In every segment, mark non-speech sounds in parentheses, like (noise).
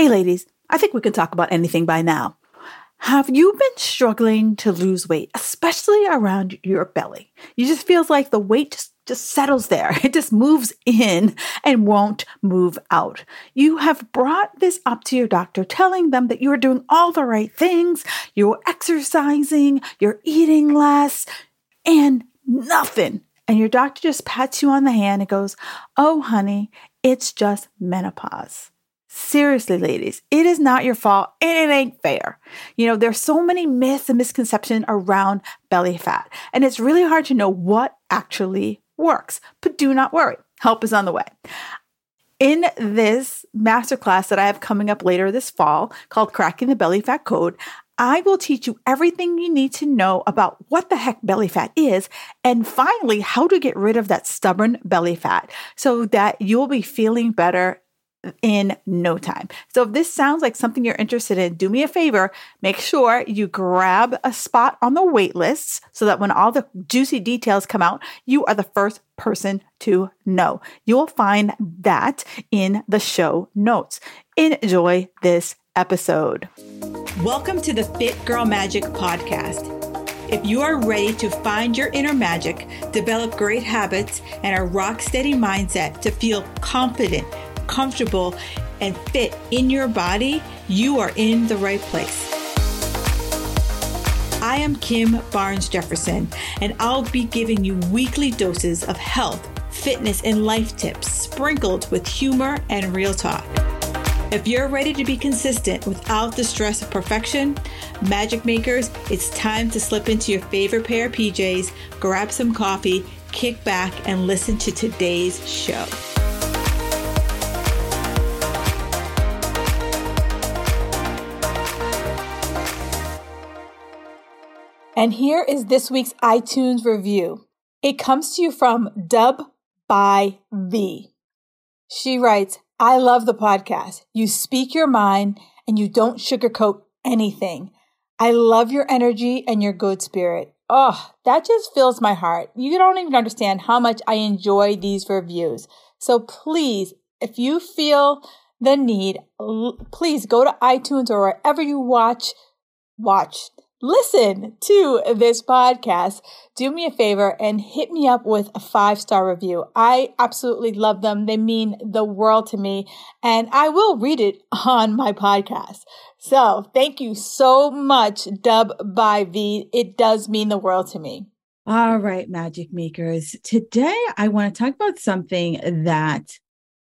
Hey, ladies, I think we can talk about anything by now. Have you been struggling to lose weight, especially around your belly? You just feels like the weight just, just settles there. (laughs) It just moves in and won't move out. You have brought this up to your doctor, telling them that you are doing all the right things, you're exercising, you're eating less, and nothing. And your doctor just pats you on the hand and goes, Oh, honey, it's just menopause. Seriously, ladies, it is not your fault and it ain't fair. You know, there's so many myths and misconceptions around belly fat, and it's really hard to know what actually works. But do not worry, help is on the way. In this masterclass that I have coming up later this fall called Cracking the Belly Fat Code, I will teach you everything you need to know about what the heck belly fat is, and finally, how to get rid of that stubborn belly fat so that you'll be feeling better in no time. So if this sounds like something you're interested in, do me a favor, make sure you grab a spot on the wait list so that when all the juicy details come out, you are the first person to know. You will find that in the show notes. Enjoy this episode. Welcome to the Fit Girl Magic podcast. If you are ready to find your inner magic, develop great habits, and a rock steady mindset to feel confident, comfortable, and fit in your body, you are in the right place. I am Kim Barnes Jefferson, and I'll be giving you weekly doses of health, fitness, and life tips sprinkled with humor and real talk. If you're ready to be consistent without the stress of perfection, magic makers, it's time to slip into your favorite pair of PJs, grab some coffee, kick back, and listen to today's show. And here is this week's iTunes review. It comes to you from Dub by V. She writes, I love the podcast. You speak your mind and you don't sugarcoat anything. I love your energy and your good spirit. Oh, that just fills my heart. You don't even understand how much I enjoy these reviews. So please, if you feel the need, please go to iTunes or wherever you watch, watch listen to this podcast, do me a favor and hit me up with a five star review. I absolutely love them. They mean the world to me and I will read it on my podcast. So thank you so much, Dub by V. It does mean the world to me. All right, magic makers. Today I want to talk about something that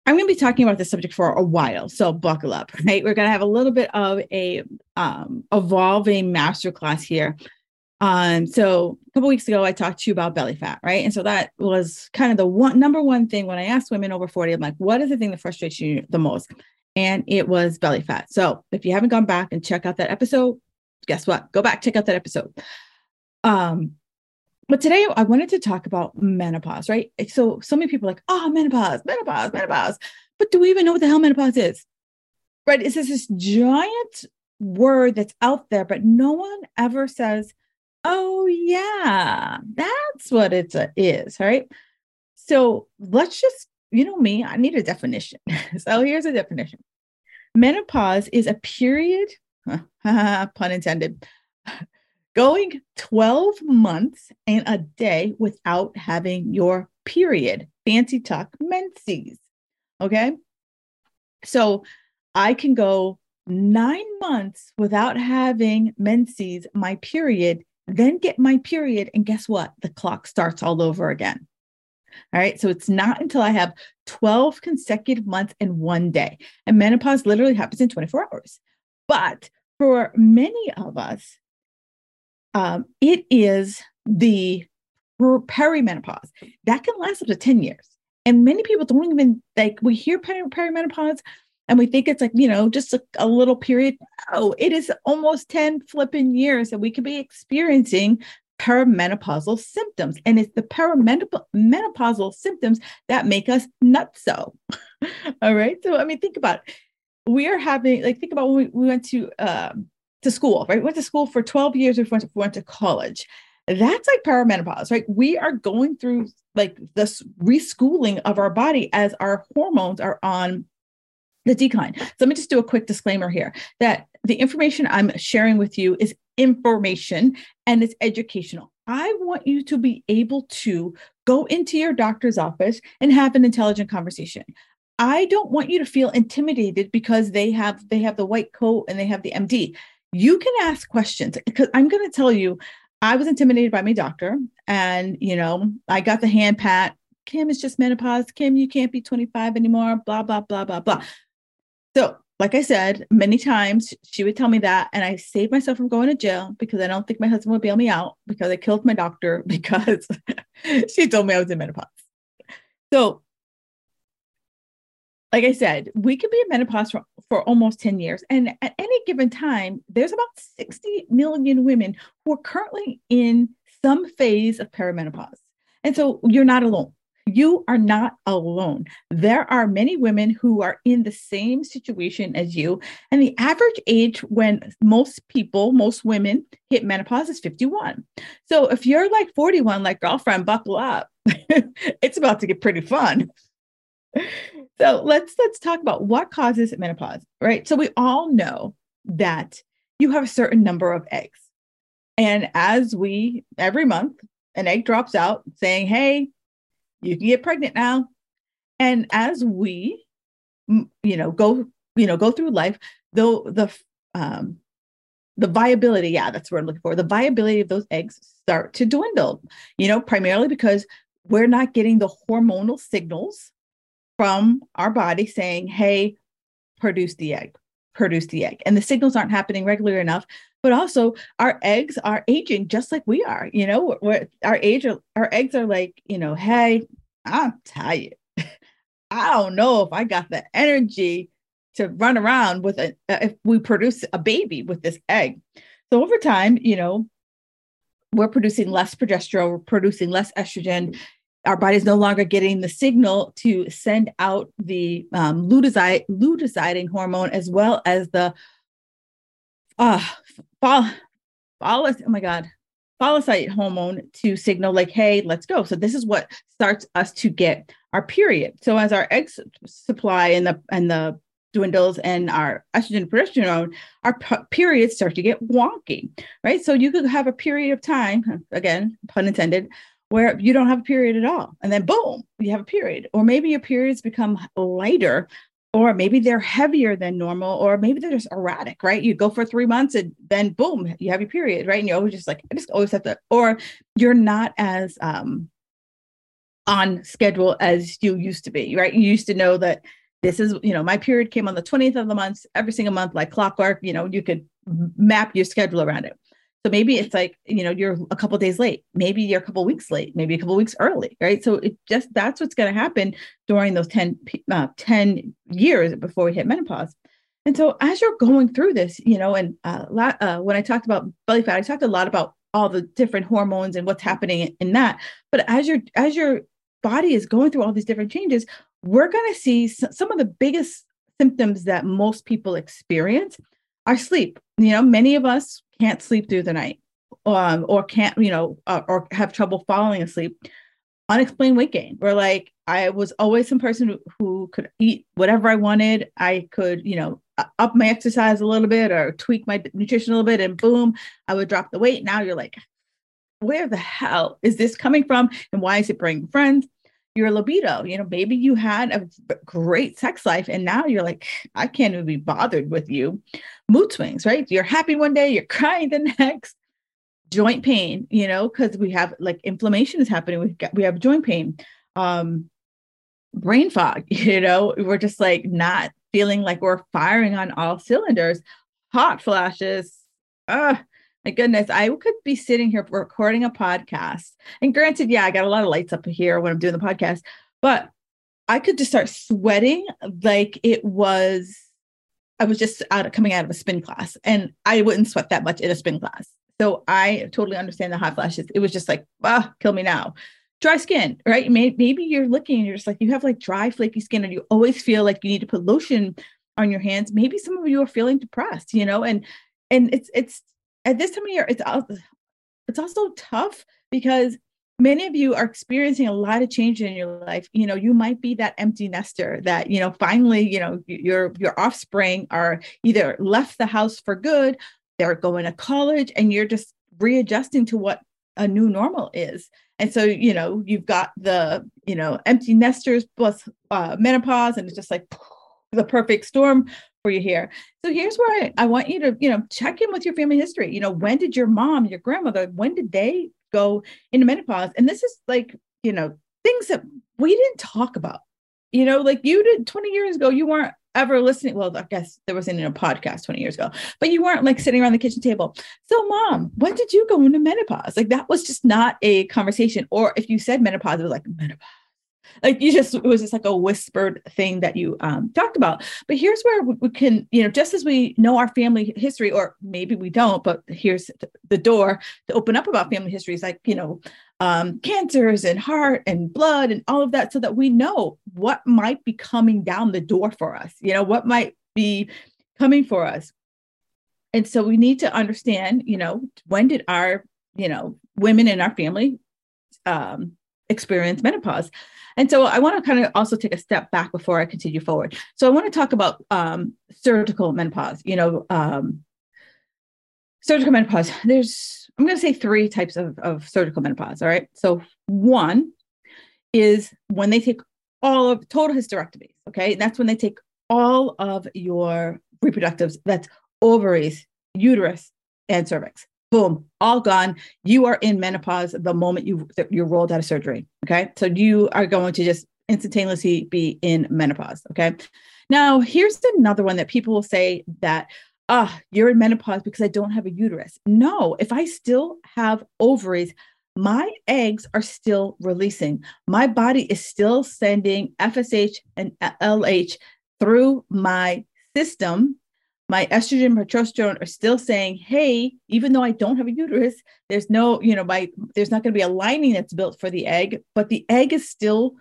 I'm going to be talking about this subject for a while, so buckle up, (laughs) right? We're going to have a little bit of a um, evolving masterclass here. Um, so a couple weeks ago, I talked to you about belly fat, right? And so that was kind of the one number one thing when I asked women over 40, I'm like, what is the thing that frustrates you the most? And it was belly fat. So if you haven't gone back and check out that episode, guess what? Go back, check out that episode. Um, but today I wanted to talk about menopause, right? So so many people are like, oh, menopause, menopause, menopause. But do we even know what the hell menopause is? Right? It's just this giant word that's out there, but no one ever says, oh, yeah, that's what it uh, is, right? So let's just, you know me, I need a definition. (laughs) so here's a definition menopause is a period, (laughs) pun intended, going 12 months and a day without having your period. Fancy talk menses. Okay. So I can go nine months without having menses, my period, then get my period. And guess what? The clock starts all over again. All right. So it's not until I have 12 consecutive months and one day. And menopause literally happens in 24 hours. But for many of us, um, it is the perimenopause that can last up to 10 years. And many people don't even like, we hear peri- perimenopause and we think it's like, you know, just a, a little period. Oh, it is almost 10 flipping years that we could be experiencing perimenopausal symptoms. And it's the perimenopausal symptoms that make us nutso. (laughs) All right. So, I mean, think about it. We are having, like, think about when we, we went to um, to school, right? We went to school for 12 years we went went to college. That's like perimenopause, right? We are going through like this reschooling of our body as our hormones are on the decline. So let me just do a quick disclaimer here that the information I'm sharing with you is information and it's educational. I want you to be able to go into your doctor's office and have an intelligent conversation. I don't want you to feel intimidated because they have they have the white coat and they have the MD. You can ask questions because I'm going to tell you I was intimidated by my doctor and you know, I got the hand pat. Kim is just menopause. Kim, you can't be 25 anymore, blah blah blah blah blah. So, like I said, many times she would tell me that, and I saved myself from going to jail because I don't think my husband would bail me out because I killed my doctor (laughs) because she told me I was in menopause. So, like I said, we could be in menopause for, for almost 10 years. And at any given time, there's about 60 million women who are currently in some phase of perimenopause. And so you're not alone. You are not alone. There are many women who are in the same situation as you. And the average age when most people, most women hit menopause is 51. So if you're like 41, like girlfriend, buckle up. (laughs) it's about to get pretty fun. So let's let's talk about what causes menopause, right? So we all know that you have a certain number of eggs. And as we every month an egg drops out saying, "Hey, you can get pregnant now. And as we, you know, go, you know, go through life, though the um, the viability, yeah, that's what I'm looking for. The viability of those eggs start to dwindle, you know, primarily because we're not getting the hormonal signals from our body saying, hey, produce the egg, produce the egg. And the signals aren't happening regularly enough. But also, our eggs are aging just like we are. You know, we're, our age, our eggs are like, you know, hey, I'm tired. (laughs) I don't know if I got the energy to run around with a if we produce a baby with this egg. So over time, you know, we're producing less progesterone, we're producing less estrogen. Our body's no longer getting the signal to send out the um, hormone as well as the uh, oh my God, follicle hormone to signal like, hey, let's go. So this is what starts us to get our period. So as our egg supply and the and the dwindles and our estrogen progesterone, our periods start to get wonky, right? So you could have a period of time, again, pun intended, where you don't have a period at all. And then boom, you have a period. Or maybe your periods become lighter or maybe they're heavier than normal, or maybe they're just erratic, right? You go for three months and then boom, you have your period, right? And you're always just like, I just always have to, or you're not as um on schedule as you used to be, right? You used to know that this is, you know, my period came on the 20th of the month, every single month, like clockwork, you know, you could map your schedule around it. So maybe it's like, you know, you're a couple days late, maybe you're a couple weeks late, maybe a couple weeks early, right? So it just that's what's going to happen during those 10, uh, 10 years before we hit menopause. And so as you're going through this, you know, and uh, uh, when I talked about belly fat, I talked a lot about all the different hormones and what's happening in that. But as your as your body is going through all these different changes, we're going to see some of the biggest symptoms that most people experience are sleep. You know, many of us can't sleep through the night um, or can't, you know, uh, or have trouble falling asleep. Unexplained weight gain. Where like I was always some person who, who could eat whatever I wanted. I could, you know, up my exercise a little bit or tweak my nutrition a little bit, and boom, I would drop the weight. Now you're like, where the hell is this coming from? And why is it bringing friends? Your libido, you know, maybe you had a great sex life and now you're like, I can't even be bothered with you mood swings, right? You're happy one day, you're (laughs) crying the next. Joint pain, you know, because we have like inflammation is happening. We we have joint pain, um, brain fog. (laughs) You know, we're just like not feeling like we're firing on all cylinders. Hot flashes. Ah, my goodness, I could be sitting here recording a podcast. And granted, yeah, I got a lot of lights up here when I'm doing the podcast, but I could just start sweating like it was I was just out of, coming out of a spin class and I wouldn't sweat that much in a spin class. So I totally understand the hot flashes. It was just like, ah, kill me now. Dry skin, right? Maybe you're looking and you're just like, you have like dry, flaky skin, and you always feel like you need to put lotion on your hands. Maybe some of you are feeling depressed, you know, and and it's it's at this time of year, it's also it's also tough because many of you are experiencing a lot of change in your life. You know you might be that empty nester that you know finally you know your your offspring are either left the house for good they're going to college and you're just readjusting to what a new normal is. And so you know you've got the you know empty nesters plus uh, menopause and it's just like the perfect storm for you here so here's where I, I want you to you know check in with your family history you know when did your mom your grandmother when did they go into menopause. And this is like, you know, things that we didn't talk about. You know, like you did 20 years ago, you weren't ever listening. Well, I guess there wasn't in a podcast 20 years ago, but you weren't like sitting around the kitchen table. So, mom, when did you go into menopause? Like that was just not a conversation. Or if you said menopause, it was like menopause like you just it was just like a whispered thing that you um, talked about. But here's where we can you know just as we know our family history or maybe we don't but here's the door to open up about family histories like you know um, cancers and heart and blood and all of that so that we know what might be coming down the door for us you know what might be coming for us. And so we need to understand you know when did our you know women in our family um, experience menopause and so I want to kind of also take a step back before I continue forward. So I want to talk about um, surgical menopause. You know, um, surgical menopause. There's I'm going to say three types of, of surgical menopause. All right. So one is when they take all of total hysterectomies. Okay, that's when they take all of your reproductives. That's ovaries, uterus, and cervix boom, all gone. You are in menopause the moment you you're rolled out of surgery. Okay, so you are going to just instantaneously be in menopause. Okay, now here's another one that people will say that ah, you're in menopause because I don't have a uterus. No, if I still have ovaries, my eggs are still releasing. My body is still sending FSH and LH through my system my estrogen progesterone are still saying hey even though i don't have a uterus there's no you know my there's not going to be a lining that's built for the egg but the egg is still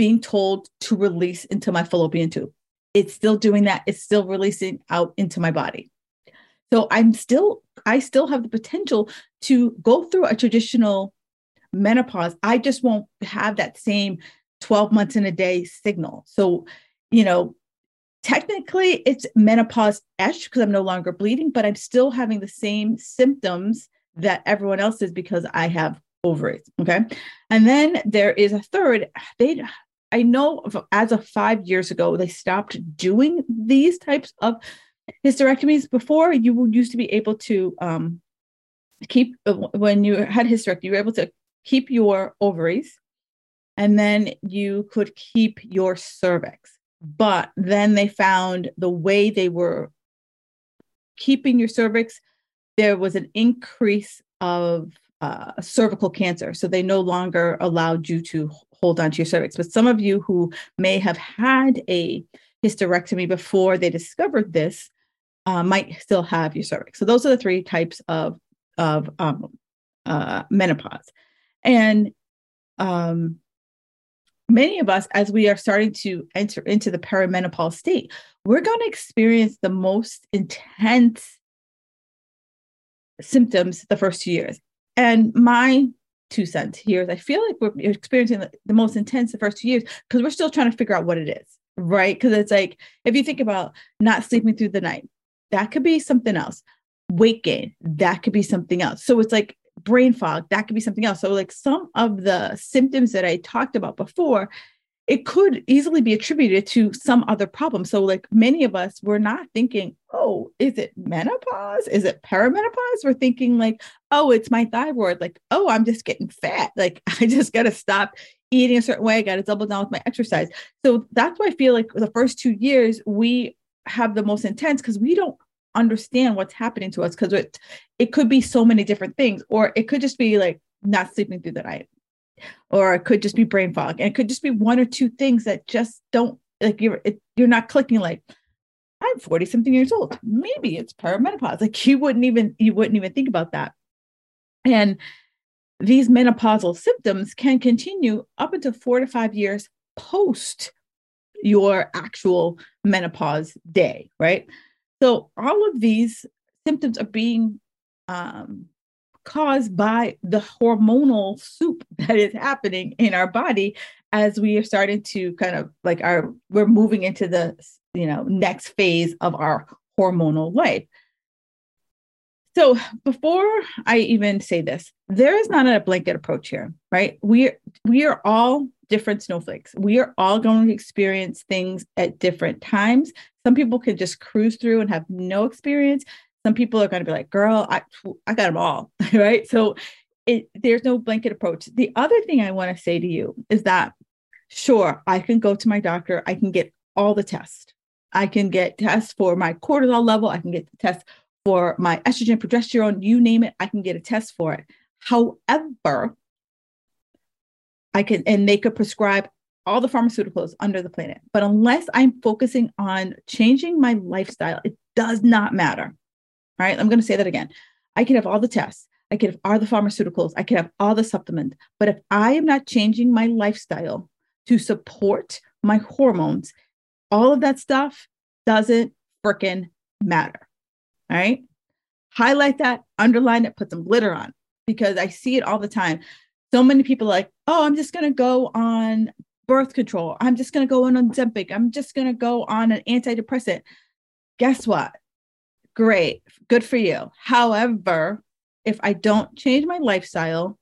being told to release into my fallopian tube. It's still doing that. It's still releasing out into my body. So i'm still i still have the potential to go through a traditional menopause. I just won't have that same 12 months in a day signal. So you know technically it's menopause esh because I'm no longer bleeding, but I'm still having the same symptoms that everyone else is because I have ovaries. Okay. And then there is a third. They I know as of five years ago, they stopped doing these types of hysterectomies. Before you used to be able to um, keep when you had hysterectomy, you were able to keep your ovaries and then you could keep your cervix. But then they found the way they were keeping your cervix, there was an increase of uh, cervical cancer. So they no longer allowed you to hold on to your cervix. But some of you who may have had a hysterectomy before they discovered this uh, might still have your cervix. So those are the three types of of um, uh, menopause, and um, many of us, as we are starting to enter into the perimenopause state, we're going to experience the most intense symptoms the first two years. And my two cents here is I feel like we're experiencing the, the most intense the first two years because we're still trying to figure out what it is, right? Because it's like, if you think about not sleeping through the night, that could be something else. Weight gain, that could be something else. So it's like brain fog, that could be something else. So, like some of the symptoms that I talked about before, it could easily be attributed to some other problem. So, like many of us, we're not thinking, oh, is it menopause? Is it perimenopause? We're thinking, like, oh, it's my thyroid. Like, oh, I'm just getting fat. Like, (laughs) I just got to stop eating a certain way. I got to double down with my exercise. So, that's why I feel like the first two years, we have the most intense because we don't understand what's happening to us because it it could be so many different things or it could just be like not sleeping through the night or it could just be brain fog and it could just be one or two things that just don't like you're it, you're not clicking like i'm 40 something years old. Maybe it's perimenopause. Like (laughs) you wouldn't even you wouldn't even think about that. And these menopausal symptoms can continue up until four to five years post your actual menopause day right so all of these symptoms are being um, caused by the hormonal soup (laughs) that is happening in our body as we are starting to kind of like our we're moving into the you know next phase of our hormonal life. So before i even say this there is not a blanket approach here right? We we are all different snowflakes. We are all going to experience things at different times some people can just cruise through and have no experience some people are going to be like girl i i got them all (laughs) right so it, there's no blanket approach the other thing i want to say to you is that sure i can go to my doctor i can get all the tests I can get tests for my cortisol level. I can get the test for my estrogen, progesterone, you name it. I can get a test for it. However, I can, and they could prescribe all the pharmaceuticals under the planet. But unless I'm focusing on changing my lifestyle, it does not matter. All right. I'm going to say that again. I can have all the tests. I can have all the pharmaceuticals. I can have all the supplements. But if I am not changing my lifestyle to support my hormones, all of that stuff doesn't freaking matter. All right. Highlight that, underline it, put some glitter on because I see it all the time. So many people like, oh, I'm just going to go on birth control. I'm just going to go on Ozempic. I'm just going to go on an antidepressant. Guess what? Great. Good for you. However, if I don't change my lifestyle,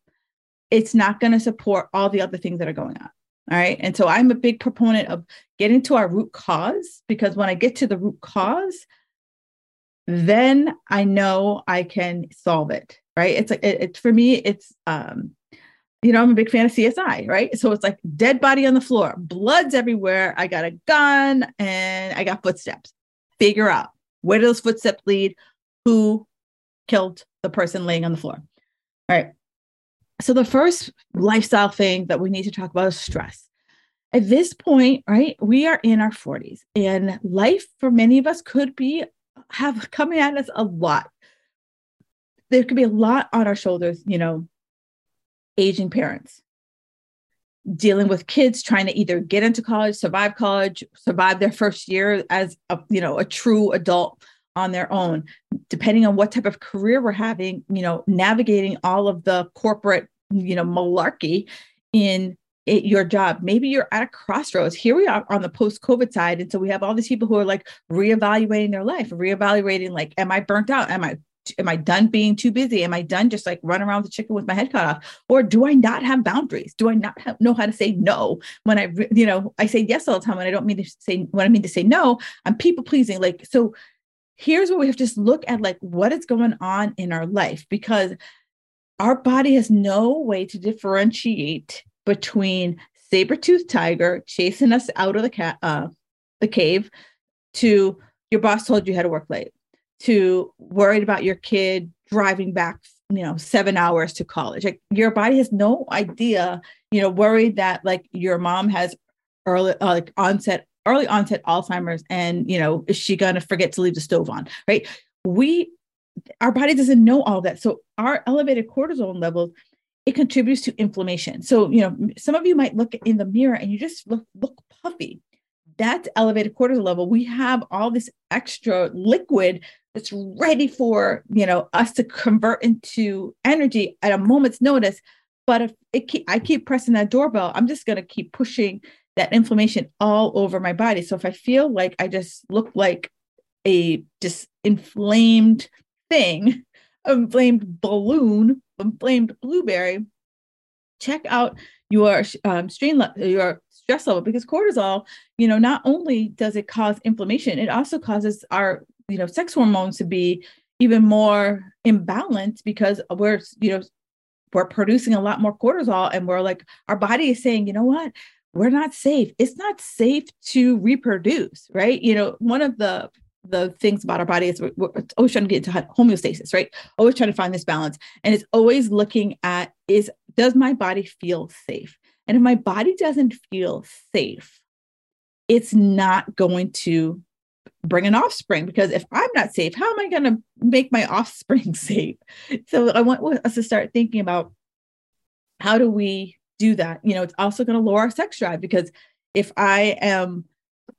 it's not going to support all the other things that are going on. All right. And so I'm a big proponent of getting to our root cause because when I get to the root cause, then I know I can solve it. Right. It's like, it, for me, it's, um, you know, I'm a big fan of CSI, right? So it's like dead body on the floor, blood's everywhere. I got a gun and I got footsteps. Figure out where do those footsteps lead? Who killed the person laying on the floor? All right. So, the first lifestyle thing that we need to talk about is stress. At this point, right, we are in our 40s, and life for many of us could be have coming at us a lot. There could be a lot on our shoulders, you know, aging parents, dealing with kids trying to either get into college, survive college, survive their first year as a, you know, a true adult on their own. Depending on what type of career we're having you know navigating all of the corporate you know malarkey in it, your job. Maybe you're at a crossroads. Here we are on the post covid side and so we have all these people who are like reevaluating their life reevaluating like am i burnt out? Am i am i done being too busy? Am i done just like run around the chicken with my head cut off? Or do i not have boundaries? Do i not have, know how to say no when i you know i say yes all the time when i don't mean to say when i mean to say no i'm people pleasing like so here's where we have to just look at like what is going on in our life because our body has no way to differentiate between saber-toothed tiger chasing us out of the cat uh, the cave to your boss told you how to work late to worried about your kid driving back you know seven hours to college like your body has no idea you know worried that like your mom has early uh, like onset early onset Alzheimer's and, you know, is she to forget to leave the stove on? Right. We, our body doesn't know all that. So our elevated cortisol levels, it contributes to inflammation. So, you know, some of you might look in the mirror and you just look, look puffy. That's elevated cortisol level. We have all this extra liquid that's ready for, you know, us to convert into energy at a moment's notice. But if it keep, I keep pressing that doorbell, I'm just going to keep pushing that inflammation all over my body. So if I feel like I just look like a just inflamed thing, inflamed balloon, inflamed blueberry, check out your um, strain, your stress level because cortisol, you know, not only does it cause inflammation, it also causes our, you know, sex hormones to be even more imbalanced because we're, you know, we're producing a lot more cortisol and we're like, our body is saying, you know what, we're not safe. It's not safe to reproduce, right? You know, one of the the things about our body is we're, we're always trying to get into homeostasis, right? Always trying to find this balance, and it's always looking at is does my body feel safe? And if my body doesn't feel safe, it's not going to bring an offspring because if I'm not safe, how am I going to make my (laughs) offspring safe? So I want us to start thinking about how do we do that. You know, it's also going to lower our sex drive because if I am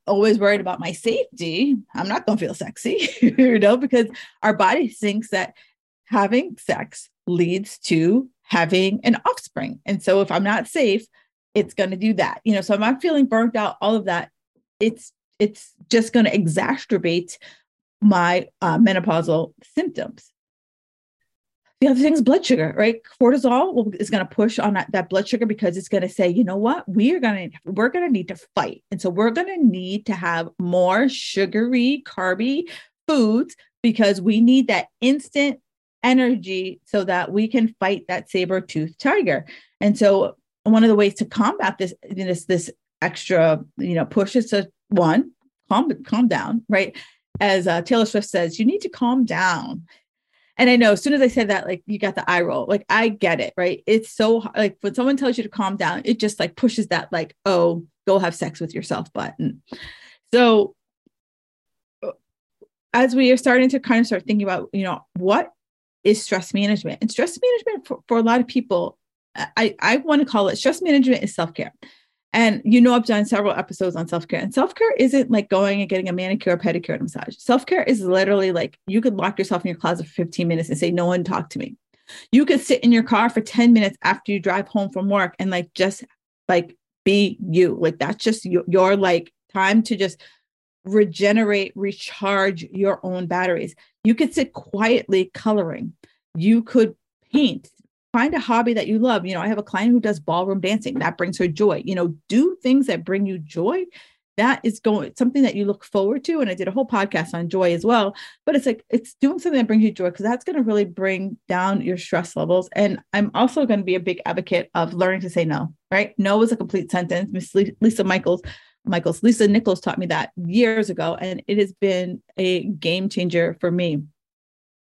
always worried about my safety, I'm not going to feel sexy, (laughs) you know, because our body thinks that having sex leads to having an offspring. And so if I'm not safe, it's going to do that. You know, so I'm not feeling burnt out, all of that, it's it's just going to exacerbate my uh, menopausal symptoms. The other thing is blood sugar, right? Cortisol is going to push on that, that blood sugar because it's going to say, you know what, we are going to we're going to need to fight, and so we're going to need to have more sugary, carby foods because we need that instant energy so that we can fight that saber tooth tiger. And so one of the ways to combat this this this extra you know push is to one calm calm down, right? As uh, Taylor Swift says, you need to calm down. And I know as soon as I said that, like you got the eye roll. Like I get it, right? It's so like when someone tells you to calm down, it just like pushes that like, oh, go have sex with yourself button. So as we are starting to kind of start thinking about, you know, what is stress management? And stress management for, for a lot of people, I, I want to call it stress management is self-care. And you know, I've done several episodes on self care, and self care isn't like going and getting a manicure, pedicure, and massage. Self care is literally like you could lock yourself in your closet for 15 minutes and say, No one talk to me. You could sit in your car for 10 minutes after you drive home from work and like just like be you. Like that's just your, your like time to just regenerate, recharge your own batteries. You could sit quietly coloring. You could paint, find a hobby that you love. You know, I have a client who does ballroom dancing. That brings her joy. You know, do things that bring you joy. That is going something that you look forward to. And I did a whole podcast on joy as well. But it's like it's doing something that brings you joy because that's going to really bring down your stress levels. And I'm also going to be a big advocate of learning to say no. Right? No is a complete sentence. Miss Lisa Michaels Michaels, Lisa Nichols taught me that years ago, and it has been a game changer for me.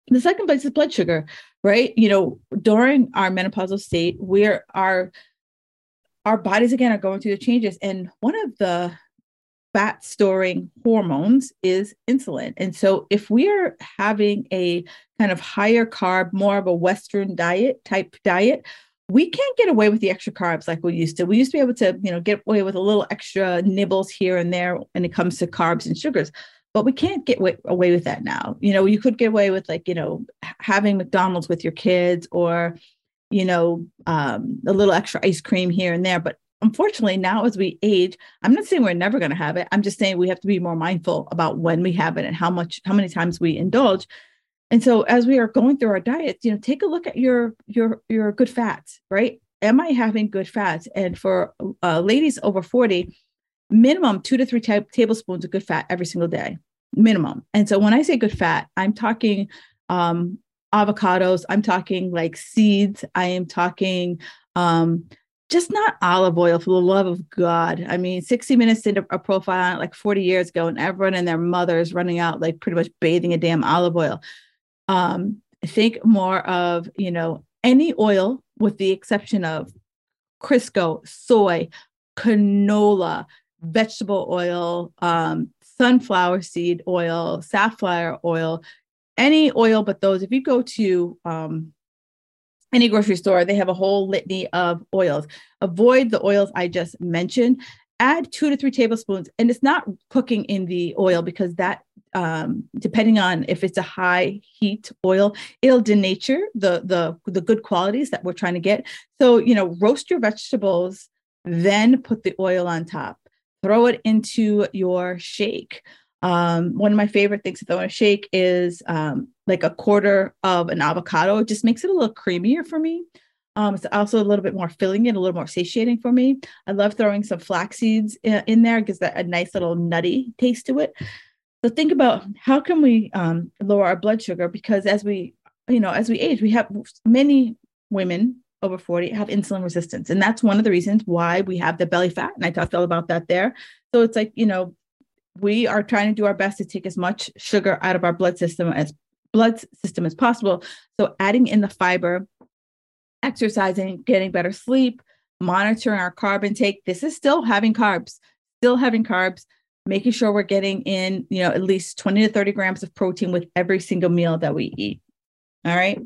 The second place is blood sugar, right? You know, during our menopausal state, we're our our bodies again are going through the changes, and one of the fat storing hormones is insulin. And so, if we are having a kind of higher carb, more of a Western diet type diet, we can't get away with the extra carbs like we used to. We used to be able to, you know, get away with a little extra nibbles here and there when it comes to carbs and sugars, but we can't get away with that now. You know, you could get away with like, you know, having McDonald's with your kids or, you know, um, a little extra ice cream here and there. But unfortunately, now as we age, I'm not saying we're never going to have it. I'm just saying we have to be more mindful about when we have it and how much, how many times we indulge and so as we are going through our diets, you know, take a look at your your your good fats, right? Am I having good fats? And for uh, ladies over 40, minimum two to three tablespoons of good fat every single day, minimum. And so when I say good fat, I'm talking um, avocados, I'm talking like seeds, I am talking um, just not olive oil for the love of God. I mean, 60 minutes did a, profile on it like 40 years ago, and everyone and their mothers running out like pretty much bathing a damn olive oil um, think more of, you know, any oil with the exception of Crisco, soy, canola, vegetable oil, um, sunflower seed oil, safflower oil, any oil but those. If you go to um, any grocery store, they have a whole litany of oils. Avoid the oils I just mentioned. Add two to three tablespoons, and it's not cooking in the oil because that um, depending on if it's a high heat oil, it'll denature the the the good qualities that we're trying to get. So you know, roast your vegetables, then put the oil on top. Throw it into your shake. Um, one of my favorite things to throw in a shake is um, like a quarter of an avocado. It just makes it a little creamier for me. Um, it's also a little bit more filling and a little more satiating for me. I love throwing some flax seeds in, in there, gives that a nice little nutty taste to it. So think about how can we um, lower our blood sugar because as we, you know, as we age, we have many women over 40 have insulin resistance. And that's one of the reasons why we have the belly fat. And I talked all about that there. So it's like, you know, we are trying to do our best to take as much sugar out of our blood system as blood system as possible. So adding in the fiber, exercising, getting better sleep, monitoring our carb intake. This is still having carbs, still having carbs making sure we're getting in, you know, at least 20 to 30 grams of protein with every single meal that we eat. All right.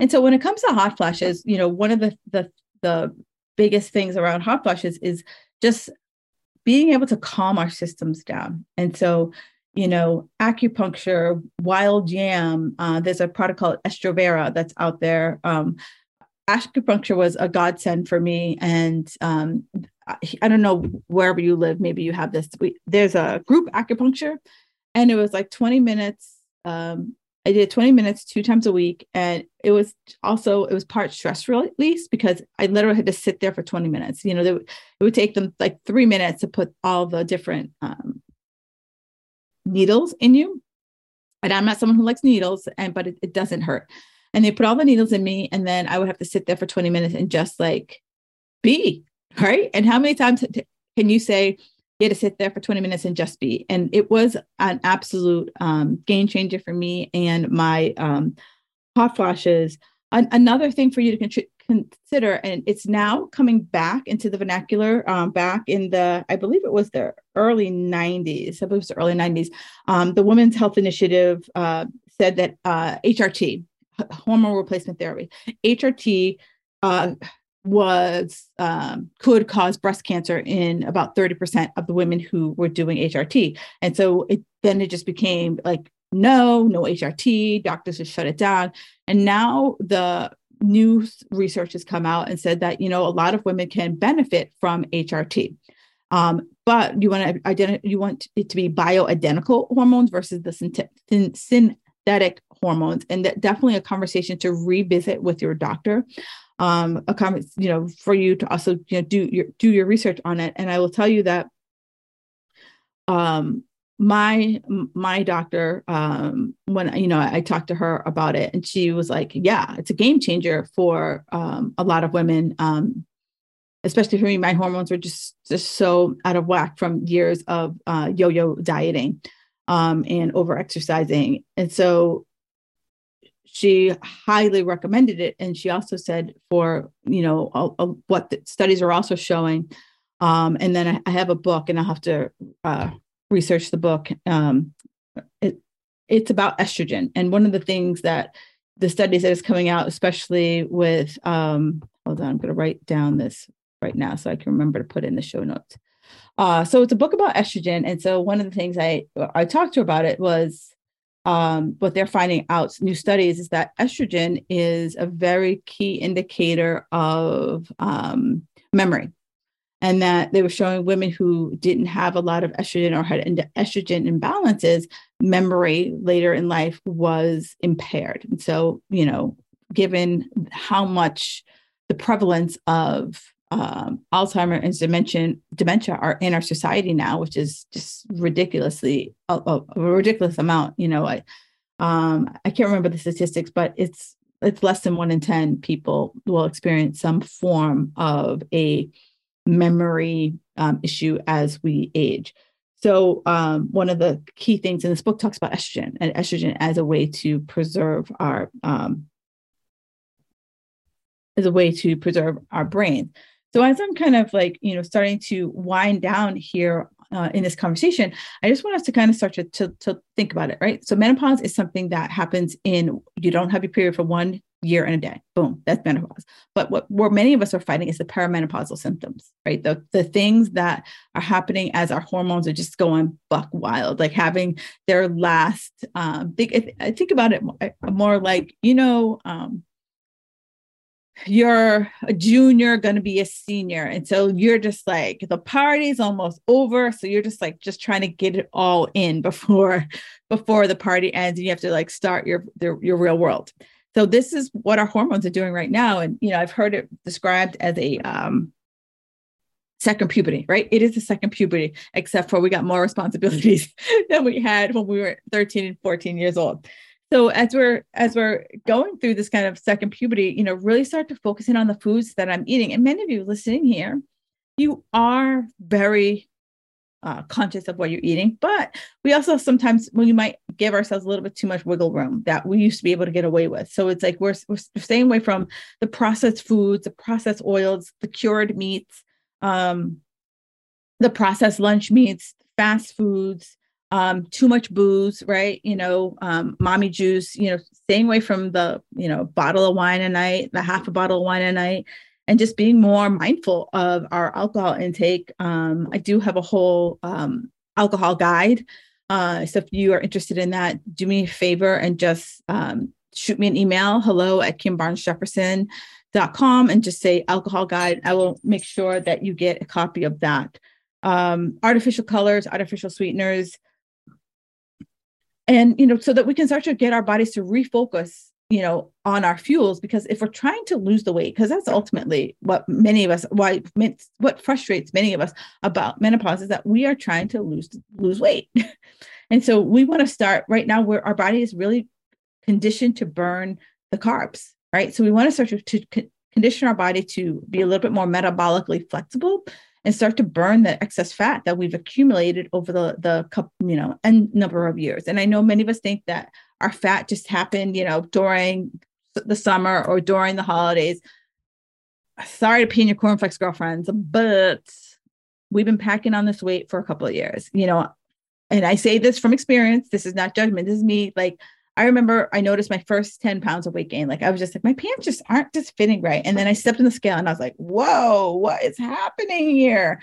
And so when it comes to hot flashes, you know, one of the the the biggest things around hot flashes is just being able to calm our systems down. And so, you know, acupuncture, wild yam. Uh, there's a product called Estrovera that's out there. Um, acupuncture was a godsend for me. And um, I don't know wherever you live, maybe you have this. We, there's a group acupuncture, and it was like 20 minutes. Um, I did 20 minutes two times a week, and it was also it was part stress release because I literally had to sit there for 20 minutes. You know, it would take them like three minutes to put all the different um, needles in you. And I'm not someone who likes needles, and but it, it doesn't hurt. And they put all the needles in me, and then I would have to sit there for 20 minutes and just like be right. And how many times can you say you had to sit there for 20 minutes and just be? And it was an absolute um, game changer for me and my um, hot flashes. An- another thing for you to con- consider, and it's now coming back into the vernacular, um, back in the, I believe it was the early 90s, I believe it was the early 90s. Um, the Women's Health Initiative uh, said that uh, HRT, hormone replacement therapy, HRT uh, was um, could cause breast cancer in about 30% of the women who were doing HRT. And so it then it just became like no, no HRT, doctors just shut it down. And now the new research has come out and said that you know a lot of women can benefit from HRT. Um, but you want to identify you want it to be bioidentical hormones versus the synthetic hormones and that definitely a conversation to revisit with your doctor um a comment you know for you to also you know do your do your research on it. And i will tell you that um my my doctor um when you know I, talked to her about it and she was like yeah it's a game changer for um a lot of women um especially for me my hormones were just just so out of whack from years of uh yo-yo dieting um and over exercising. And so she highly recommended it. And she also said for you know uh, uh, what the studies are also showing um, and then I, I, have a book and i'll have to uh, research the book. Um, it, it's about estrogen. And one of the things that the studies that is coming out especially with um, hold on i'm going to write down this right now so i can remember to put in the show notes. Uh, so it's a book about estrogen. And so one of the things i i talked to her about it was um, what they're finding out, new studies, is that estrogen is a very key indicator of um, memory. And that they were showing women who didn't have a lot of estrogen or had estrogen imbalances, memory later in life was impaired. And so, you know, given how much the prevalence of um, Alzheimer and dementia, dementia are in our society now, which is just ridiculously a, a, ridiculous amount. You know, I um, I can't remember the statistics, but it's it's less than one in ten people will experience some form of a memory um, issue as we age. So um, one of the key things in this book talks about estrogen and estrogen as a way to preserve our um, as a way to preserve our brain. So as I'm kind of like, you know, starting to wind down here uh, in this conversation, I just want us to kind of start to, to, to think about it, right? So menopause is something that happens in, you don't have your period for one year and a day. Boom, that's menopause. But what where many of us are fighting is the perimenopausal symptoms, right? The the things that are happening as our hormones are just going buck wild, like having their last. Um, think I think about it more like you know, um, you're a junior going to be a senior. And so you're just like the party's almost over. So you're just like just trying to get it all in (laughs) before before the party ends and you have to like start your your, real world. So this is what our hormones are doing right now. And you know i've heard it described as a um second puberty right? It is a second puberty except for we got more responsibilities (laughs) than we had when we were 13 and 14 years old so as we're as we're going through this kind of second puberty you know really start to focus in on the foods that i'm eating. And many of you listening here you are very uh, conscious of what you're eating but we also sometimes you might give ourselves a little bit too much wiggle room that we used to be able to get away with. So it's like we're, we're staying away from the processed foods the processed oils the cured meats um, the processed lunch meats fast foods um, too much booze, right? You know, um, mommy juice, you know, staying away from the, you know, bottle of wine a night, the half a bottle of wine a night, and just being more mindful of our alcohol intake. Um, I do have a whole um, alcohol guide Uh, so if you are interested in that, do me a favor and just um, shoot me an email hello at kimbarnesjefferson.com and just say alcohol guide. I will make sure that you get a copy of that. Um, artificial colors, artificial sweeteners, and you know, so that we can start to get our bodies to refocus you know on our fuels because if we're trying to lose the weight because that's ultimately what many of us why what frustrates many of us about menopause is that we are trying to lose lose weight. (laughs) And so we want to start right now where our body is really conditioned to burn the carbs right? So we want to start to, to condition our body to be a little bit more metabolically flexible and start to burn the excess fat that we've accumulated over the the couple, you know n number of years and i know many of us think that our fat just happened, you know, during the summer or during the holidays. Sorry to pee in your cornflakes girlfriends, but we've been packing on this weight for a couple of years, you know. And I say this from experience. This is not judgment. This is me. Like I remember I noticed my first 10 pounds of weight gain. Like I was just like, my pants just aren't just fitting right. And then I stepped in the scale and I was like, whoa, what is happening here?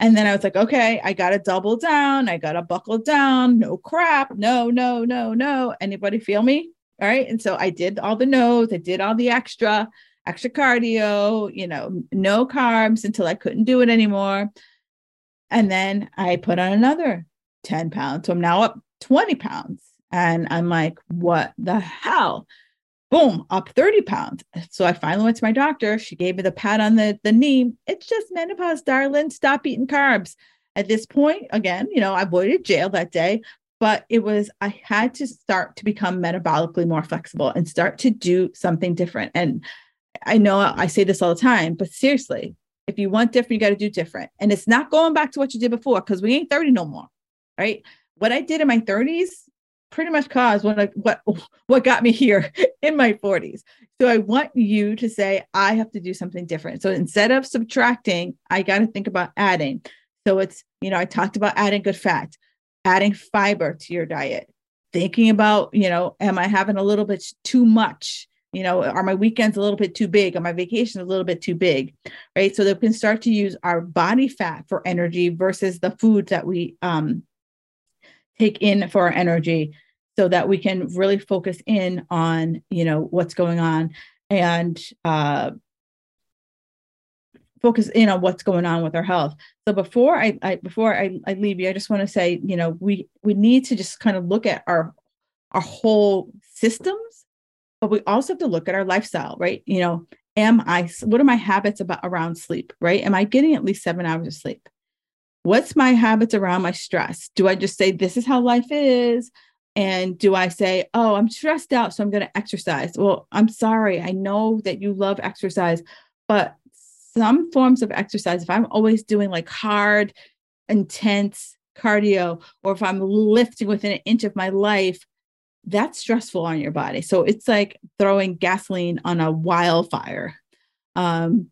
And then I was like, okay, I got to double down. I got to buckle down. No crap. No, no, no, no. Anybody feel me? All right. And so I did all the no's. I did all the extra, extra cardio, you know, no carbs until I couldn't do it anymore. And then I put on another 10 pounds. So I'm now up 20 pounds. And I'm like, what the hell? boom, up 30 pounds. So I finally went to my doctor. She gave me the pat on the, the knee. It's just menopause, darling. Stop eating carbs. At this point, again, you know, I avoided jail that day, but it was, I had to start to become metabolically more flexible and start to do something different. And I know I say this all the time, but seriously, if you want different, you got to do different. And it's not going back to what you did before because we ain't 30 no more. Right. What I did in my 30s pretty much caused what what what got me here (laughs) in my 40s. So I want you to say I have to do something different. So instead of subtracting, I got to think about adding. So it's, you know, I talked about adding good fat, adding fiber to your diet, thinking about, you know, am I having a little bit too much? You know, are my weekends a little bit too big? Are my vacations a little bit too big? Right. So that we can start to use our body fat for energy versus the foods that we um, take in for our energy so that we can really focus in on you know what's going on and uh, focus in on what's going on with our health. So before i, I before I, I leave you i just want to say you know we we need to just kind of look at our our whole systems but we also have to look at our lifestyle right? You know am i what are my habits about around sleep right? Am i getting at least seven hours of sleep what's my habits around my stress do i just say this is how life is and do I say, oh, I'm stressed out, so I'm going to exercise? Well, I'm sorry. I know that you love exercise, but some forms of exercise, if I'm always doing like hard, intense cardio, or if I'm lifting within an inch of my life, that's stressful on your body. So it's like throwing gasoline on a wildfire. Um,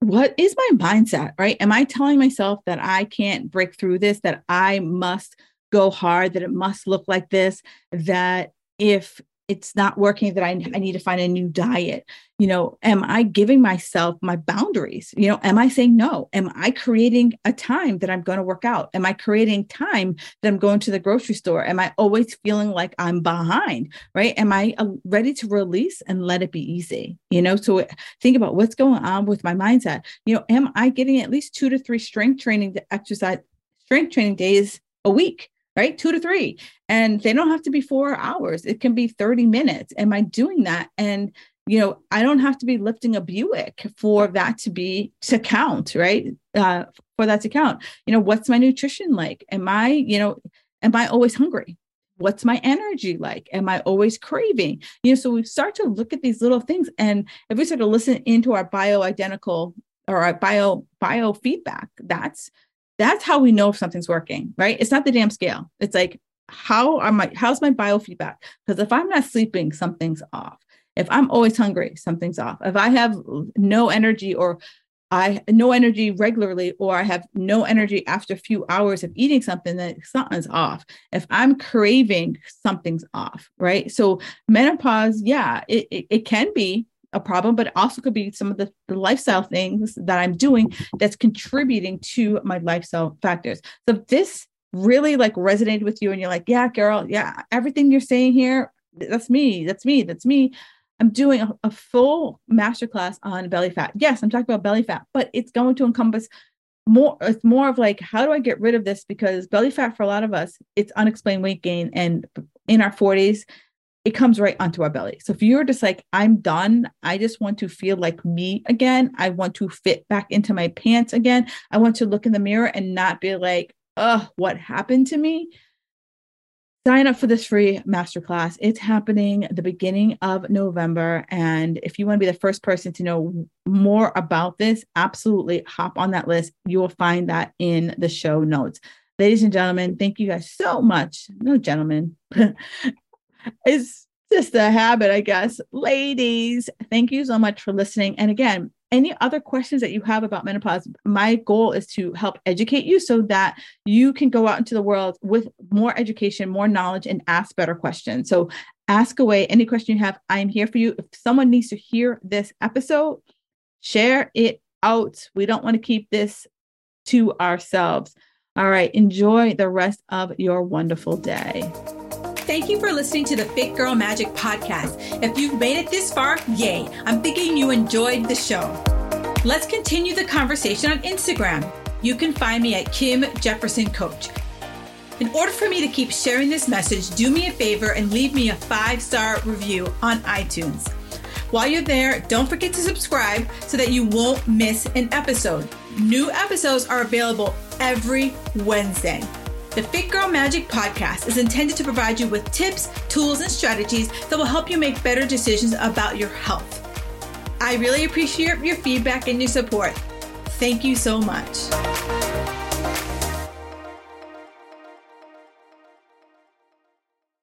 what is my mindset, right? Am I telling myself that I can't break through this, that I must go hard, that it must look like this, that if it's not working that I, I need to find a new diet. You know am i giving myself my boundaries? You know am i saying no? Am i creating a time that i'm going to work out? Am i creating time that i'm going to the grocery store? Am i always feeling like i'm behind right? Am i uh, ready to release and let it be easy? You know so think about what's going on with my mindset. You know am i getting at least two to three strength training to exercise strength training days a week right? Two to three. And they don't have to be four hours, it can be 30 minutes. Am I doing that? And you know, I don't have to be lifting a Buick for that to be to count, right? Uh, for that to count. You know, what's my nutrition like? Am I, you know, am I always hungry? What's my energy like? Am I always craving? You know, so we start to look at these little things, and if we start to listen into our bioidentical or our bio biofeedback, that's that's how we know if something's working, right? It's not the damn scale. It's like, how are my how's my biofeedback? Because if I'm not sleeping, something's off. If I'm always hungry, something's off. If I have no energy or I no energy regularly, or I have no energy after a few hours of eating something, then something's off. If I'm craving, something's off, right? So menopause, yeah, it, it, it can be a problem, but also could be some of the, the lifestyle things that I'm doing that's contributing to my lifestyle factors. So this really like resonated with you and you're like, yeah, girl, yeah, everything you're saying here, that's me, that's me, that's me. I'm doing a, a full masterclass on belly fat. Yes, I'm talking about belly fat, but it's going to encompass more it's more of like how do i get rid of this because belly fat for a lot of us it's unexplained weight gain and in our 40s it comes right onto our belly so if you're just like i'm done i just want to feel like me again i want to fit back into my pants again i want to look in the mirror and not be like oh what happened to me sign up for this free masterclass. It's happening the beginning of November. And if you want to be the first person to know more about this, absolutely hop on that list. You will find that in the show notes. Ladies and gentlemen, thank you guys so much. No, gentlemen. (laughs) it's just a habit, I guess. Ladies, thank you so much for listening. And again, any other questions that you have about menopause, my goal is to help educate you so that you can go out into the world with more education, more knowledge, and ask better questions. So ask away any question you have. I'm here for you. If someone needs to hear this episode, share it out. We don't want to keep this to ourselves. All right. Enjoy the rest of your wonderful day. Thank you for listening to the Fit Girl Magic podcast. If you've made it this far, yay. I'm thinking you enjoyed the show. Let's continue the conversation on Instagram. You can find me at Kim Jefferson Coach. In order for me to keep sharing this message, do me a favor and leave me a five star review on iTunes. While you're there, don't forget to subscribe so that you won't miss an episode. New episodes are available every Wednesday. The Fit Girl Magic podcast is intended to provide you with tips, tools, and strategies that will help you make better decisions about your health. I really appreciate your feedback and your support. Thank you so much.